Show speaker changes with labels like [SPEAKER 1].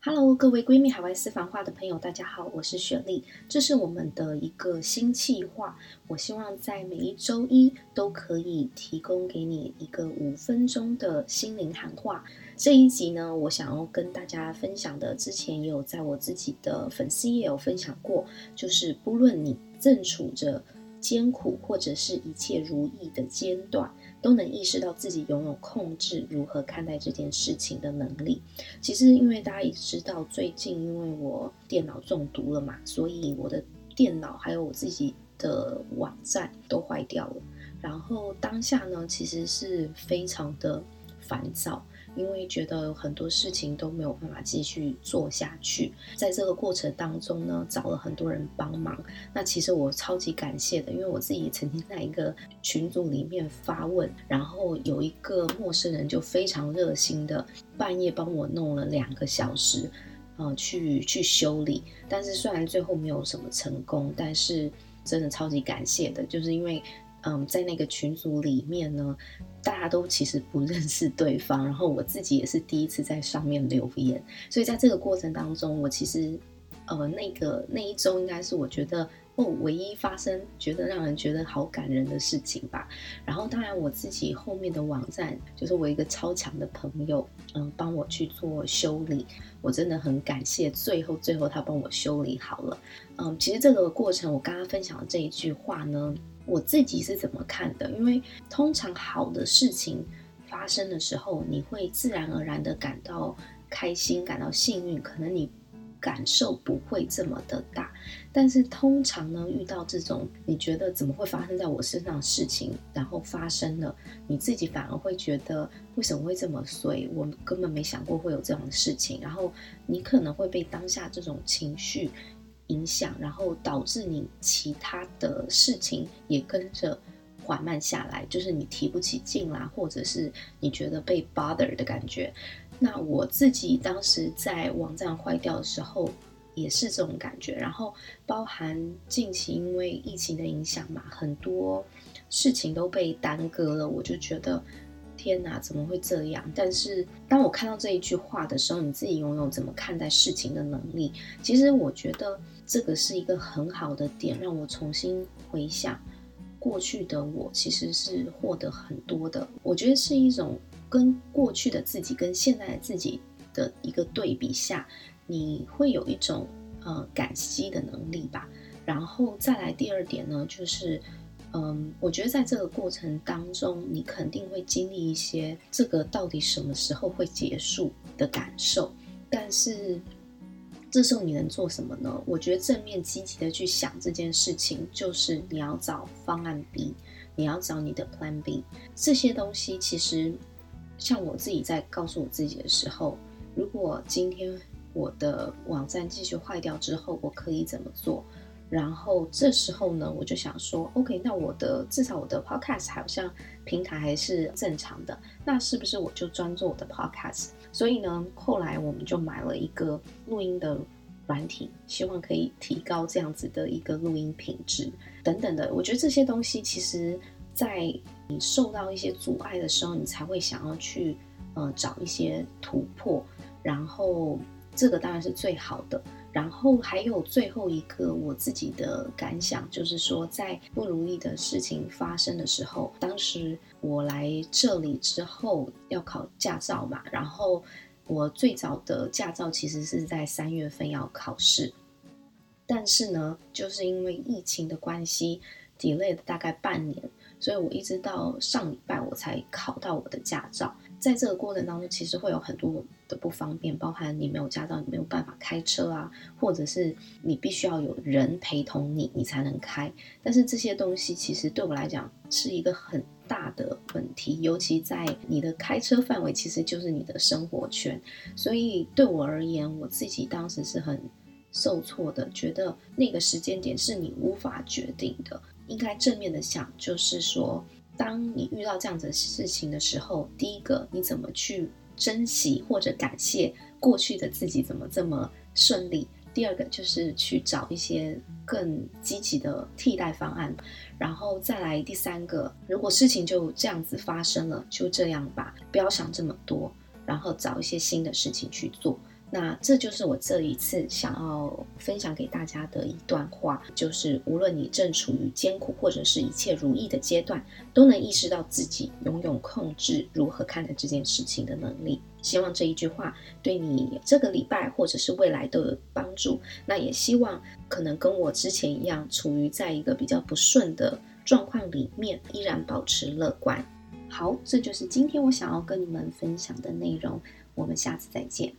[SPEAKER 1] Hello，各位闺蜜海外私房话的朋友，大家好，我是雪莉。这是我们的一个新计划，我希望在每一周一都可以提供给你一个五分钟的心灵喊话。这一集呢，我想要跟大家分享的，之前也有在我自己的粉丝页有分享过，就是不论你正处着艰苦或者是一切如意的间段。都能意识到自己拥有控制如何看待这件事情的能力。其实，因为大家也知道，最近因为我电脑中毒了嘛，所以我的电脑还有我自己的网站都坏掉了。然后当下呢，其实是非常的烦躁。因为觉得很多事情都没有办法继续做下去，在这个过程当中呢，找了很多人帮忙。那其实我超级感谢的，因为我自己曾经在一个群组里面发问，然后有一个陌生人就非常热心的半夜帮我弄了两个小时，呃，去去修理。但是虽然最后没有什么成功，但是真的超级感谢的，就是因为。嗯，在那个群组里面呢，大家都其实不认识对方，然后我自己也是第一次在上面留言，所以在这个过程当中，我其实呃那个那一周应该是我觉得哦唯一发生觉得让人觉得好感人的事情吧。然后当然我自己后面的网站就是我一个超强的朋友，嗯，帮我去做修理，我真的很感谢。最后最后他帮我修理好了，嗯，其实这个过程我刚刚分享的这一句话呢。我自己是怎么看的？因为通常好的事情发生的时候，你会自然而然的感到开心，感到幸运。可能你感受不会这么的大，但是通常呢，遇到这种你觉得怎么会发生在我身上的事情，然后发生了，你自己反而会觉得为什么会这么衰？我根本没想过会有这样的事情，然后你可能会被当下这种情绪。影响，然后导致你其他的事情也跟着缓慢下来，就是你提不起劲啦，或者是你觉得被 bother 的感觉。那我自己当时在网站坏掉的时候，也是这种感觉。然后包含近期因为疫情的影响嘛，很多事情都被耽搁了，我就觉得。天哪，怎么会这样？但是当我看到这一句话的时候，你自己拥有怎么看待事情的能力？其实我觉得这个是一个很好的点，让我重新回想过去的我，其实是获得很多的。我觉得是一种跟过去的自己跟现在的自己的一个对比下，你会有一种呃感激的能力吧。然后再来第二点呢，就是。嗯，我觉得在这个过程当中，你肯定会经历一些这个到底什么时候会结束的感受。但是这时候你能做什么呢？我觉得正面积极的去想这件事情，就是你要找方案 B，你要找你的 Plan B。这些东西其实，像我自己在告诉我自己的时候，如果今天我的网站继续坏掉之后，我可以怎么做？然后这时候呢，我就想说，OK，那我的至少我的 Podcast 好像平台还是正常的，那是不是我就专做我的 Podcast？所以呢，后来我们就买了一个录音的软体，希望可以提高这样子的一个录音品质等等的。我觉得这些东西其实，在你受到一些阻碍的时候，你才会想要去呃找一些突破，然后这个当然是最好的。然后还有最后一个我自己的感想，就是说，在不如意的事情发生的时候，当时我来这里之后要考驾照嘛，然后我最早的驾照其实是在三月份要考试，但是呢，就是因为疫情的关系，delay 了大概半年，所以我一直到上礼拜我才考到我的驾照。在这个过程当中，其实会有很多的不方便，包含你没有驾照，你没有办法开车啊，或者是你必须要有人陪同你，你才能开。但是这些东西其实对我来讲是一个很大的问题，尤其在你的开车范围其实就是你的生活圈，所以对我而言，我自己当时是很受挫的，觉得那个时间点是你无法决定的，应该正面的想，就是说。当你遇到这样子的事情的时候，第一个你怎么去珍惜或者感谢过去的自己怎么这么顺利？第二个就是去找一些更积极的替代方案，然后再来第三个，如果事情就这样子发生了，就这样吧，不要想这么多，然后找一些新的事情去做。那这就是我这一次想要分享给大家的一段话，就是无论你正处于艰苦或者是一切如意的阶段，都能意识到自己拥有控制如何看待这件事情的能力。希望这一句话对你这个礼拜或者是未来都有帮助。那也希望可能跟我之前一样，处于在一个比较不顺的状况里面，依然保持乐观。好，这就是今天我想要跟你们分享的内容。我们下次再见。